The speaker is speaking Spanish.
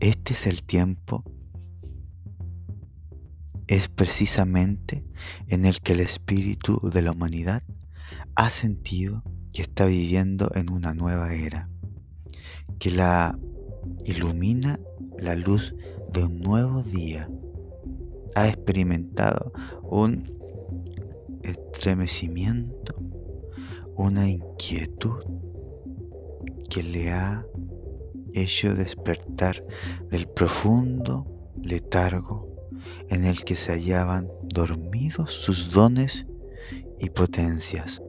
Este es el tiempo, es precisamente en el que el espíritu de la humanidad ha sentido que está viviendo en una nueva era, que la ilumina la luz de un nuevo día. Ha experimentado un estremecimiento, una inquietud que le ha hecho despertar del profundo letargo en el que se hallaban dormidos sus dones y potencias.